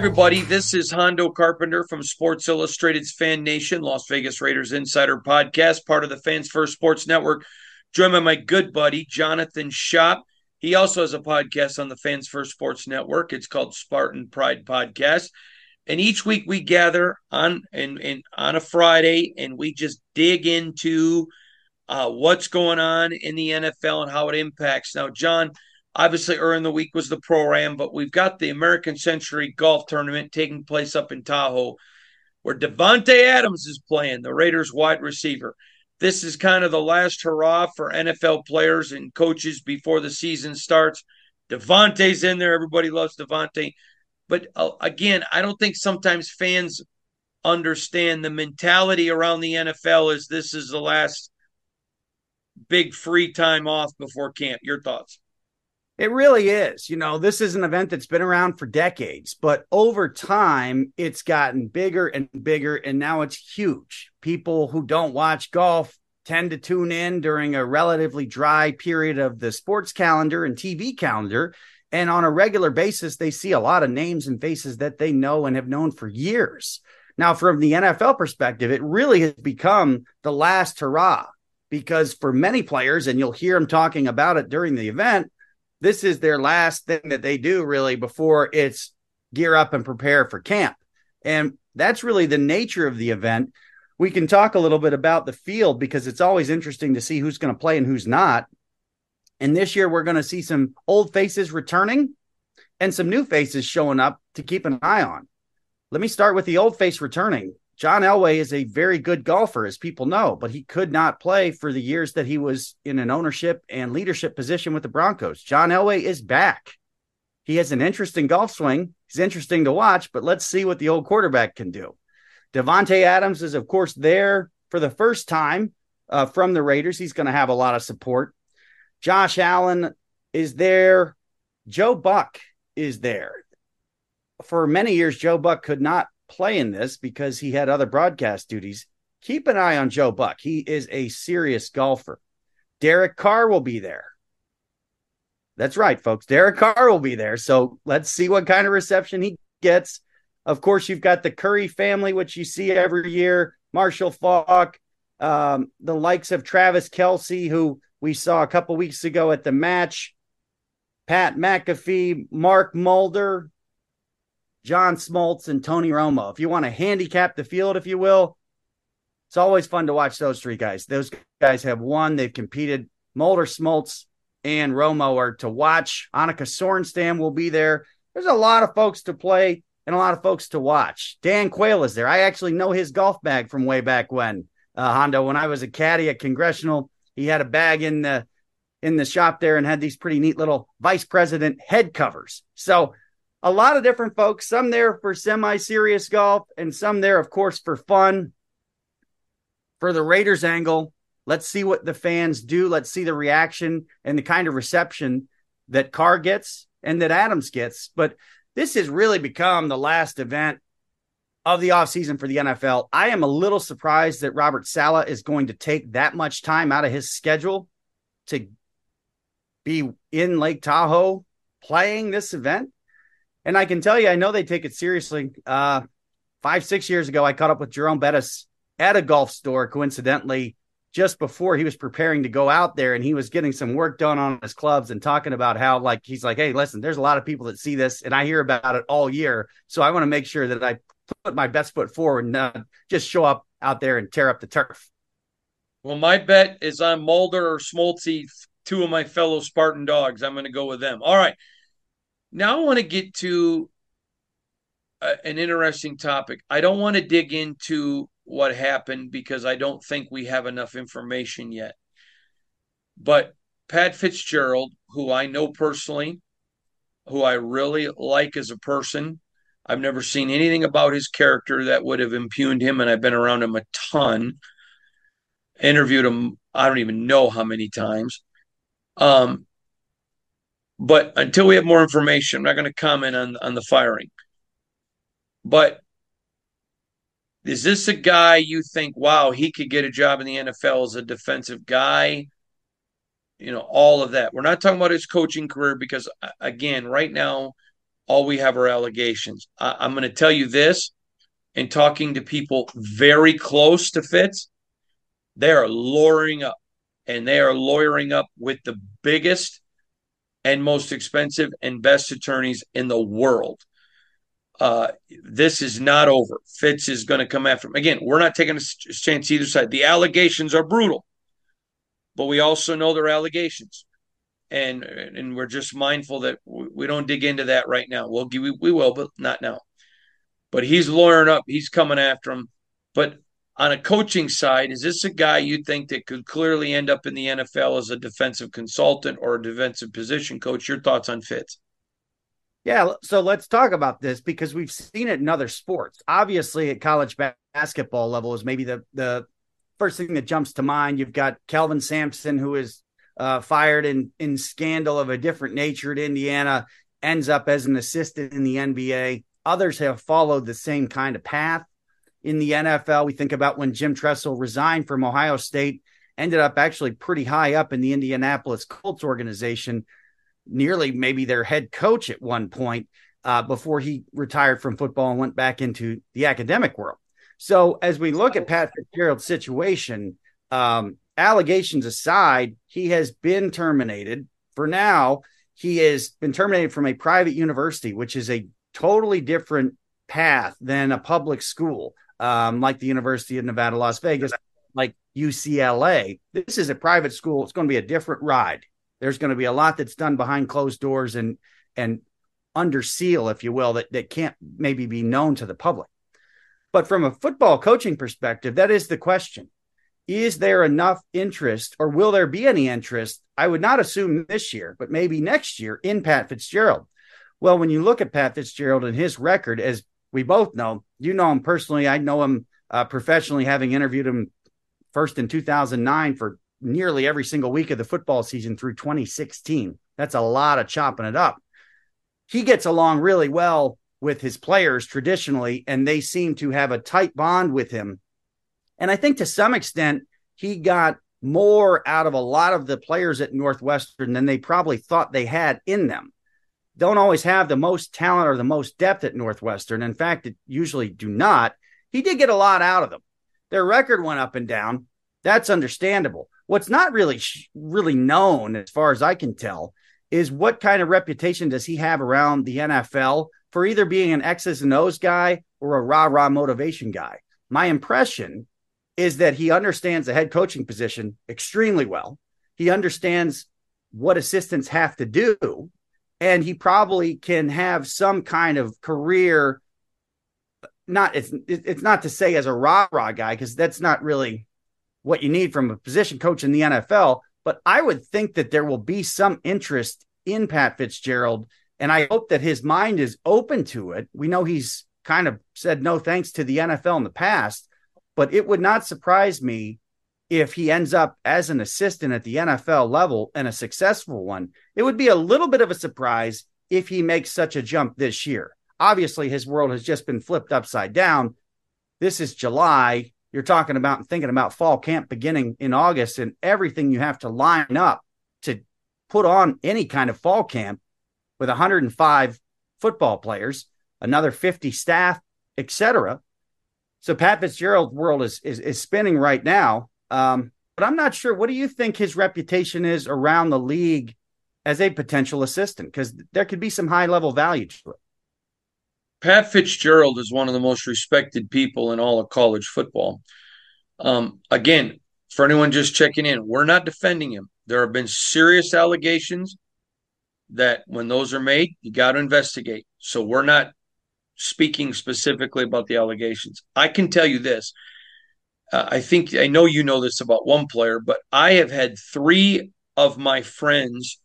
Everybody. This is Hondo Carpenter from Sports Illustrated's Fan Nation, Las Vegas Raiders Insider Podcast, part of the Fans First Sports Network. Joined by my good buddy, Jonathan Shop. He also has a podcast on the Fans First Sports Network. It's called Spartan Pride Podcast. And each week we gather on and, and on a Friday and we just dig into uh, what's going on in the NFL and how it impacts. Now, John, Obviously, earlier in the week was the Pro but we've got the American Century Golf Tournament taking place up in Tahoe, where Davante Adams is playing, the Raiders wide receiver. This is kind of the last hurrah for NFL players and coaches before the season starts. Davante's in there. Everybody loves Davante. But uh, again, I don't think sometimes fans understand the mentality around the NFL is this is the last big free time off before camp. Your thoughts? It really is. You know, this is an event that's been around for decades, but over time, it's gotten bigger and bigger, and now it's huge. People who don't watch golf tend to tune in during a relatively dry period of the sports calendar and TV calendar. And on a regular basis, they see a lot of names and faces that they know and have known for years. Now, from the NFL perspective, it really has become the last hurrah because for many players, and you'll hear them talking about it during the event, this is their last thing that they do really before it's gear up and prepare for camp. And that's really the nature of the event. We can talk a little bit about the field because it's always interesting to see who's going to play and who's not. And this year, we're going to see some old faces returning and some new faces showing up to keep an eye on. Let me start with the old face returning. John Elway is a very good golfer, as people know, but he could not play for the years that he was in an ownership and leadership position with the Broncos. John Elway is back. He has an interesting golf swing. He's interesting to watch, but let's see what the old quarterback can do. Davante Adams is, of course, there for the first time uh, from the Raiders. He's going to have a lot of support. Josh Allen is there. Joe Buck is there. For many years, Joe Buck could not play in this because he had other broadcast duties. Keep an eye on Joe Buck. He is a serious golfer. Derek Carr will be there. That's right, folks. Derek Carr will be there. So let's see what kind of reception he gets. Of course, you've got the Curry family, which you see every year, Marshall Faulk, um, the likes of Travis Kelce, who we saw a couple weeks ago at the match, Pat McAfee, Mark Mulder, John Smoltz, and Tony Romo. If you want to handicap the field, if you will, it's always fun to watch those three guys. Those guys have won, they've competed. Mulder, Smoltz, and Romo are to watch. Annika Sorenstam will be there. There's a lot of folks to play and a lot of folks to watch. Dan Quayle is there. I actually know his golf bag from way back when, uh. When I was a caddy at Congressional, he had a bag in the in the shop there and had these pretty neat little vice president head covers. So a lot of different folks, some there for semi serious golf, and some there, of course, for fun. For the Raiders angle, let's see what the fans do. Let's see the reaction and the kind of reception that Carr gets and that Adams gets. But this has really become the last event of the offseason for the NFL. I am a little surprised that Robert Saleh is going to take that much time out of his schedule to be in Lake Tahoe playing this event. And I can tell you, I know they take it seriously. Uh, five, six years ago, I caught up with Jerome Bettis at a golf store, coincidentally, just before he was preparing to go out there and he was getting some work done on his clubs and talking about how, like, he's like, hey, listen, there's a lot of people that see this and I hear about it all year. So I want to make sure that I put my best foot forward and uh, just show up out there and tear up the turf. Well, my bet is on Mulder or Smoltzy, two of my fellow Spartan dogs. I'm going to go with them. All right. Now I want to get to a, an interesting topic. I don't want to dig into what happened because I don't think we have enough information yet. But Pat Fitzgerald, who I know personally, who I really like as a person, I've never seen anything about his character that would have impugned him, and I've been around him a ton. Interviewed him, I don't even know how many times. Um, but until we have more information, I'm not going to comment on on the firing. But is this a guy you think, wow, he could get a job in the NFL as a defensive guy? You know, all of that. We're not talking about his coaching career because, again, right now, all we have are allegations. I, I'm going to tell you this in talking to people very close to Fitz, they are lawyering up and they are lawyering up with the biggest and most expensive and best attorneys in the world. Uh, this is not over. Fitz is going to come after him. Again, we're not taking a chance either side. The allegations are brutal, but we also know they're allegations. And and we're just mindful that we don't dig into that right now. We'll we, we will, but not now. But he's lawyering up. He's coming after him. But on a coaching side, is this a guy you think that could clearly end up in the NFL as a defensive consultant or a defensive position coach? Your thoughts on Fitz? Yeah, so let's talk about this because we've seen it in other sports. Obviously, at college basketball level is maybe the the first thing that jumps to mind. You've got Kelvin Sampson, who is uh, fired in in scandal of a different nature at Indiana, ends up as an assistant in the NBA. Others have followed the same kind of path in the NFL. We think about when Jim Tressel resigned from Ohio State, ended up actually pretty high up in the Indianapolis Colts organization nearly maybe their head coach at one point uh, before he retired from football and went back into the academic world. So as we look at Pat Fitzgerald's situation, um, allegations aside, he has been terminated. For now, he has been terminated from a private university, which is a totally different path than a public school, um, like the University of Nevada, Las Vegas, like UCLA. This is a private school. It's going to be a different ride. There's going to be a lot that's done behind closed doors and and under seal, if you will, that, that can't maybe be known to the public. But from a football coaching perspective, that is the question. Is there enough interest or will there be any interest? I would not assume this year, but maybe next year in Pat Fitzgerald. Well, when you look at Pat Fitzgerald and his record, as we both know, you know him personally. I know him uh, professionally, having interviewed him first in 2009 for nearly every single week of the football season through 2016. That's a lot of chopping it up. He gets along really well with his players traditionally, and they seem to have a tight bond with him. And I think to some extent, he got more out of a lot of the players at Northwestern than they probably thought they had in them. Don't always have the most talent or the most depth at Northwestern. In fact, it usually do not. He did get a lot out of them. Their record went up and down. That's understandable. What's not really really known, as far as I can tell, is what kind of reputation does he have around the NFL for either being an X's and O's guy or a rah rah motivation guy. My impression is that he understands the head coaching position extremely well. He understands what assistants have to do, and he probably can have some kind of career. Not it's it's not to say as a rah rah guy because that's not really what you need from a position coach in the NFL. But I would think that there will be some interest in Pat Fitzgerald. And I hope that his mind is open to it. We know he's kind of said no thanks to the NFL in the past, but it would not surprise me if he ends up as an assistant at the NFL level and a successful one. It would be a little bit of a surprise if he makes such a jump this year. Obviously, his world has just been flipped upside down. This is July you're talking about and thinking about fall camp beginning in August and everything you have to line up to put on any kind of fall camp with 105 football players, another 50 staff, etc. So Pat Fitzgerald's world is, is, is spinning right now. Um, but I'm not sure. What do you think his reputation is around the league as a potential assistant? Because there could be some high level value to it. Pat Fitzgerald is one of the most respected people in all of college football. Um, again, for anyone just checking in, we're not defending him. There have been serious allegations that when those are made, you got to investigate. So we're not speaking specifically about the allegations. I can tell you this. Uh, I think I know you know this about one player, but I have had three of my friends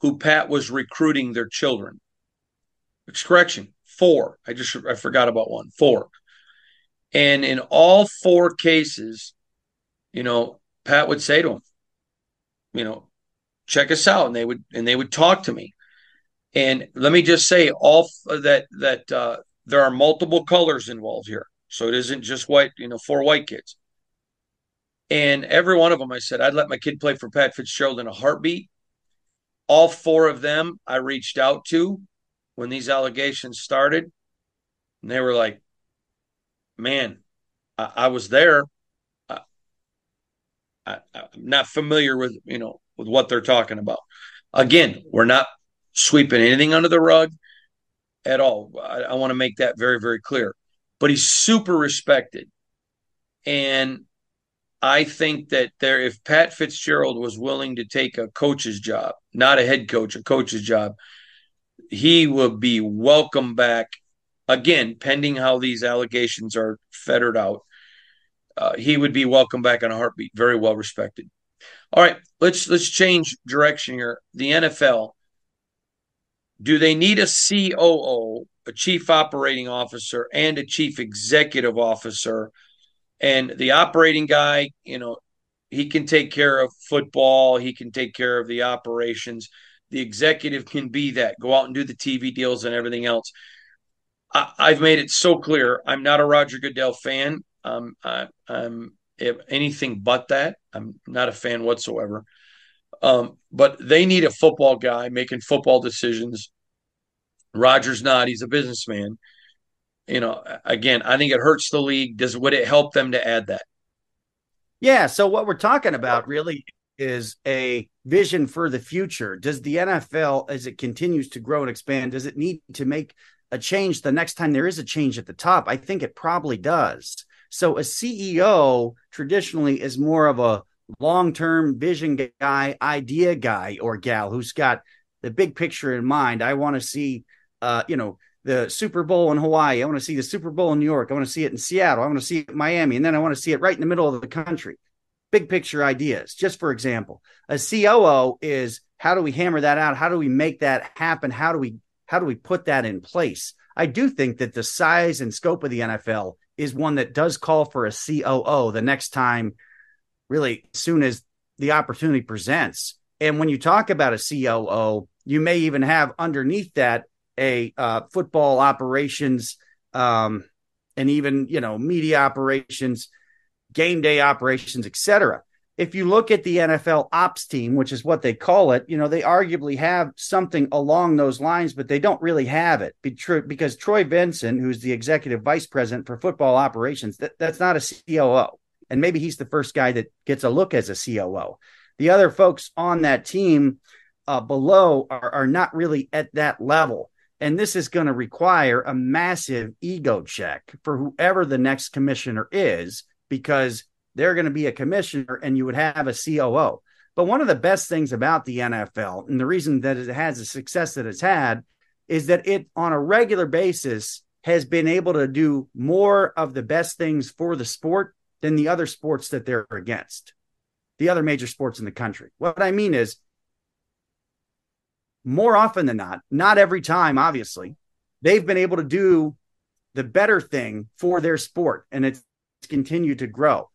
who Pat was recruiting their children. Correction, Four. I just I forgot about one. Four. And in all four cases, you know, Pat would say to them, you know, check us out, and they would and they would talk to me. And let me just say, all that that uh, there are multiple colors involved here, so it isn't just white. You know, four white kids. And every one of them, I said, I'd let my kid play for Pat Fitzgerald in a heartbeat. All four of them, I reached out to when these allegations started, and they were like, "Man, I, I was there. I, I, I'm not familiar with you know with what they're talking about." Again, we're not sweeping anything under the rug at all. I, I want to make that very, very clear. But he's super respected. And I think that there, if Pat Fitzgerald was willing to take a coach's job, not a head coach, a coach's job, he would be welcome back again, pending how these allegations are fettered out. Uh, he would be welcome back in a heartbeat. Very well respected. All right, let's let's change direction here. The NFL. Do they need a COO, a chief operating officer, and a chief executive officer? And the operating guy, you know, he can take care of football, he can take care of the operations. The executive can be that, go out and do the TV deals and everything else. I, have made it so clear. I'm not a Roger Goodell fan. Um, I, I'm anything but that. I'm not a fan whatsoever. Um, but they need a football guy making football decisions. Roger's not. He's a businessman. You know, again, I think it hurts the league. Does would it help them to add that? Yeah. So what we're talking about really is a vision for the future. Does the NFL, as it continues to grow and expand, does it need to make a change the next time there is a change at the top? I think it probably does. So a CEO traditionally is more of a long-term vision guy, idea guy or gal who's got the big picture in mind. I want to see uh, you know, the Super Bowl in Hawaii. I want to see the Super Bowl in New York. I want to see it in Seattle. I want to see it in Miami. And then I want to see it right in the middle of the country. Big picture ideas. Just for example, a COO is how do we hammer that out? How do we make that happen? How do we how do we put that in place? I do think that the size and scope of the NFL is one that does call for a COO the next time, really, as soon as the opportunity presents. And when you talk about a COO, you may even have underneath that a uh, football operations um, and even you know media operations, game day operations, etc. If you look at the NFL ops team, which is what they call it, you know they arguably have something along those lines, but they don't really have it because Troy Vincent, who's the executive vice president for football operations, that, that's not a COO, and maybe he's the first guy that gets a look as a COO. The other folks on that team uh, below are, are not really at that level. And this is going to require a massive ego check for whoever the next commissioner is, because they're going to be a commissioner and you would have a COO. But one of the best things about the NFL, and the reason that it has the success that it's had, is that it on a regular basis has been able to do more of the best things for the sport than the other sports that they're against, the other major sports in the country. What I mean is, more often than not, not every time, obviously, they've been able to do the better thing for their sport and it's continued to grow.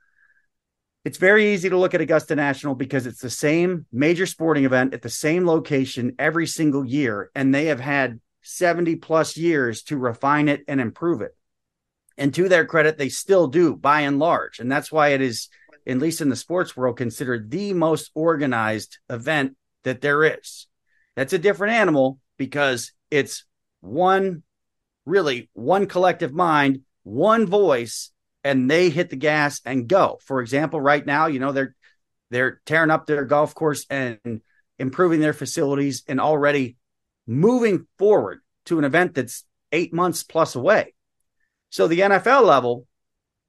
It's very easy to look at Augusta National because it's the same major sporting event at the same location every single year, and they have had 70 plus years to refine it and improve it. And to their credit, they still do by and large. And that's why it is, at least in the sports world, considered the most organized event that there is. That's a different animal because it's one, really one collective mind, one voice, and they hit the gas and go. For example, right now, you know, they're they're tearing up their golf course and improving their facilities and already moving forward to an event that's eight months plus away. So the NFL level,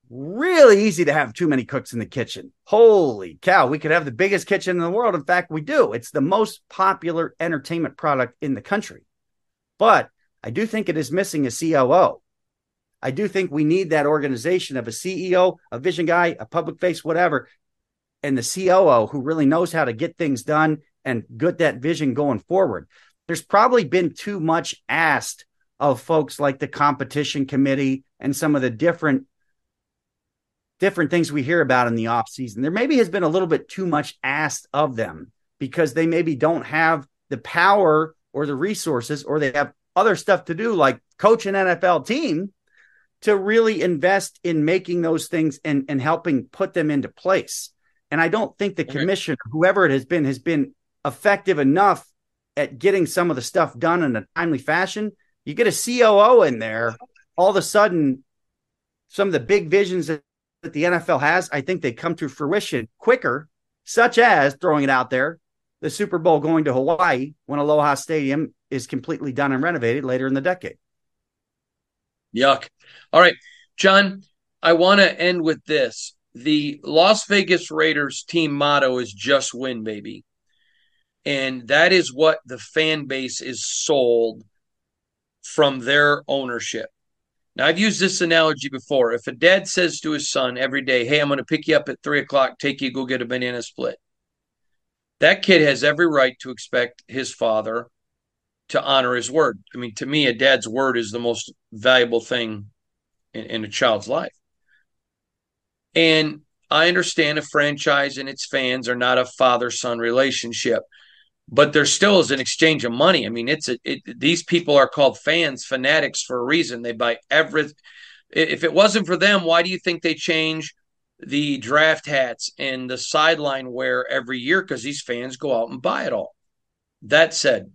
really easy to have too many cooks in the kitchen. Holy cow, we could have the biggest kitchen in the world. In fact, we do. It's the most popular entertainment product in the country. But I do think it is missing a COO. I do think we need that organization of a CEO, a vision guy, a public face, whatever, and the COO who really knows how to get things done and get that vision going forward. There's probably been too much asked of folks like the competition committee and some of the different different things we hear about in the off season. There maybe has been a little bit too much asked of them because they maybe don't have the power or the resources or they have other stuff to do like coach an NFL team to really invest in making those things and, and helping put them into place. And I don't think the commissioner, whoever it has been, has been effective enough at getting some of the stuff done in a timely fashion You get a COO in there, all of a sudden, some of the big visions that the NFL has, I think they come to fruition quicker, such as throwing it out there, the Super Bowl going to Hawaii when Aloha Stadium is completely done and renovated later in the decade. Yuck. All right, John, I want to end with this. The Las Vegas Raiders team motto is just win, baby. And that is what the fan base is sold from their ownership. Now, I've used this analogy before. If a dad says to his son every day, Hey, I'm going to pick you up at three o'clock, take you, go get a banana split, that kid has every right to expect his father to honor his word. I mean, to me, a dad's word is the most valuable thing in, in a child's life. And I understand a franchise and its fans are not a father son relationship but there still is an exchange of money. I mean, it's a, it, these people are called fans, fanatics for a reason. They buy everything. If it wasn't for them, why do you think they change the draft hats and the sideline wear every year? Because these fans go out and buy it all. That said,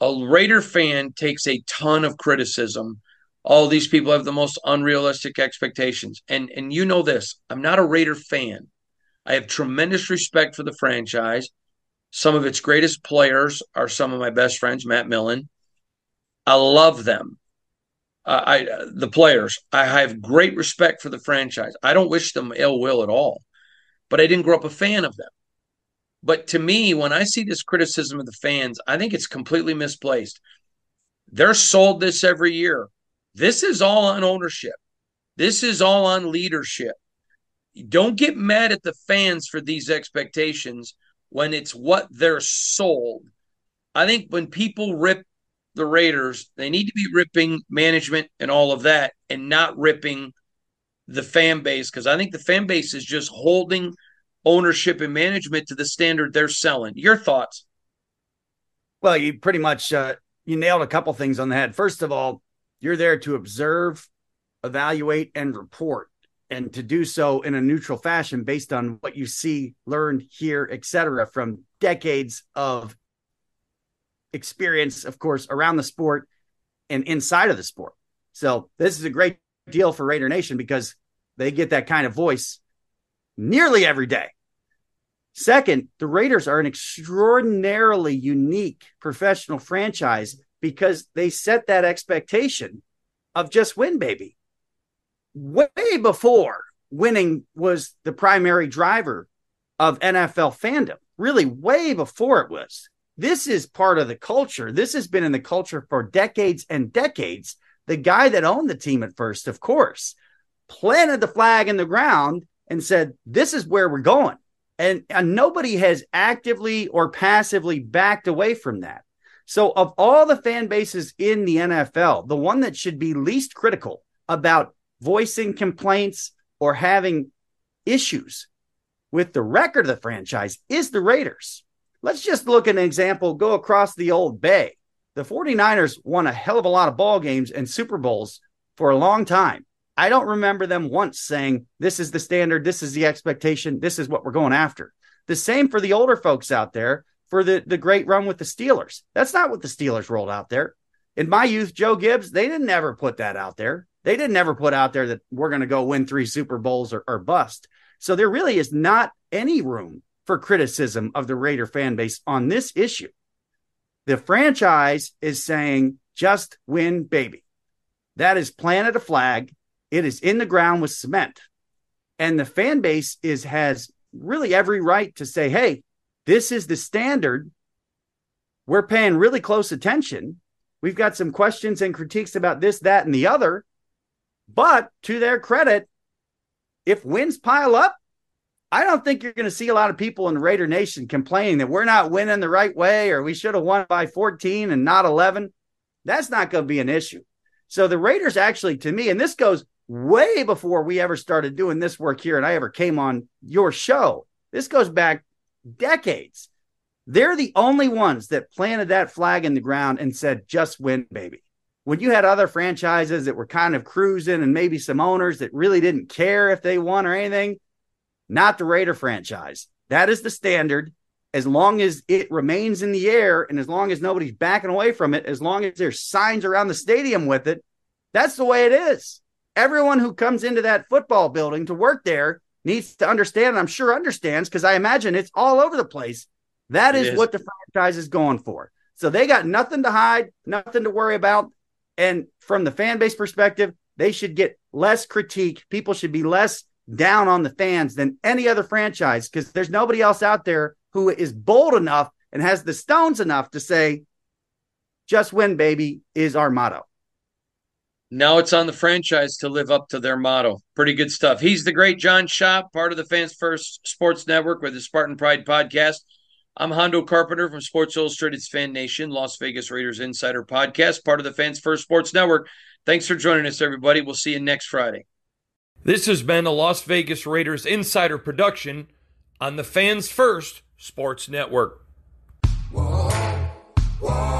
a Raider fan takes a ton of criticism. All these people have the most unrealistic expectations. And and you know this, I'm not a Raider fan. I have tremendous respect for the franchise. Some of its greatest players are some of my best friends, Matt Millen. I love them. Uh, I the players. I have great respect for the franchise. I don't wish them ill will at all, but I didn't grow up a fan of them. But to me, when I see this criticism of the fans, I think it's completely misplaced. They're sold this every year. This is all on ownership. This is all on leadership. Don't get mad at the fans for these expectations when it's what they're sold. I think when people rip the Raiders, they need to be ripping management and all of that and not ripping the fan base because I think the fan base is just holding ownership and management to the standard they're selling. Your thoughts? Well, you pretty much uh, you nailed a couple things on the head. First of all, you're there to observe, evaluate, and report and to do so in a neutral fashion based on what you see, learn, hear, etc., from decades of experience, of course, around the sport and inside of the sport. So this is a great deal for Raider Nation because they get that kind of voice nearly every day. Second, the Raiders are an extraordinarily unique professional franchise because they set that expectation of just win, baby way before winning was the primary driver of NFL fandom, really, way before it was. This is part of the culture. This has been in the culture for decades and decades. The guy that owned the team at first, of course, planted the flag in the ground and said, This is where we're going. And, and nobody has actively or passively backed away from that. So, of all the fan bases in the NFL, the one that should be least critical about voicing complaints or having issues with the record of the franchise is the Raiders. Let's just look at an example, go across the old bay. The 49ers won a hell of a lot of ball games and Super Bowls for a long time. I don't remember them once saying, This is the standard, this is the expectation, this is what we're going after. The same for the older folks out there for the, the great run with the Steelers. That's not what the Steelers rolled out there. In my youth, Joe Gibbs, they didn't ever put that out there. They didn't ever put out there that we're going to go win three Super Bowls or, or bust. So there really is not any room for criticism of the Raider fan base on this issue. The franchise is saying, just win, baby. That is planted a flag. It is in the ground with cement. And the fan base is has really every right to say, hey, this is the standard. We're paying really close attention. We've got some questions and critiques about this, that, and the other. But to their credit, if wins pile up, I don't think you're going to see a lot of people in Raider Nation complaining that we're not winning the right way or we should have won by 14 and not 11. That's not going to be an issue. So the Raiders actually, to me, and this goes way before we ever started doing this work here and I ever came on your show. This goes back decades. They're the only ones that planted that flag in the ground and said, just win, baby when you had other franchises that were kind of cruising and maybe some owners that really didn't care if they won or anything, not the Raider franchise. That is the standard. as long as it remains in the air and as long as nobody's backing away from it, as long as there's signs around the stadium with it, that's the way it is. Everyone who comes into that football building to work there needs to understand, and I'm sure understands because I imagine it's all over the place. That is, is what the franchise is going for. So they got nothing to hide, nothing to worry about. And from the fan base perspective, they should get less critique. People should be less down on the fans than any other franchise because there's nobody else out there who is bold enough and has the stones enough to say, just win, baby, is our motto. Now it's on the franchise to live up to their motto. Pretty good stuff. He's the great John Shop, part of the Fans First Sports Network with the Spartan Pride podcast. I'm Hondo Carpenter from Sports Illustrated's Fan Nation, Las Vegas Raiders Insider Podcast, part of the Fans First Sports Network. Thanks for joining us, everybody. We'll see you next Friday. This has been a Las Vegas Raiders Insider production on the Fans First Sports Network. Whoa, whoa.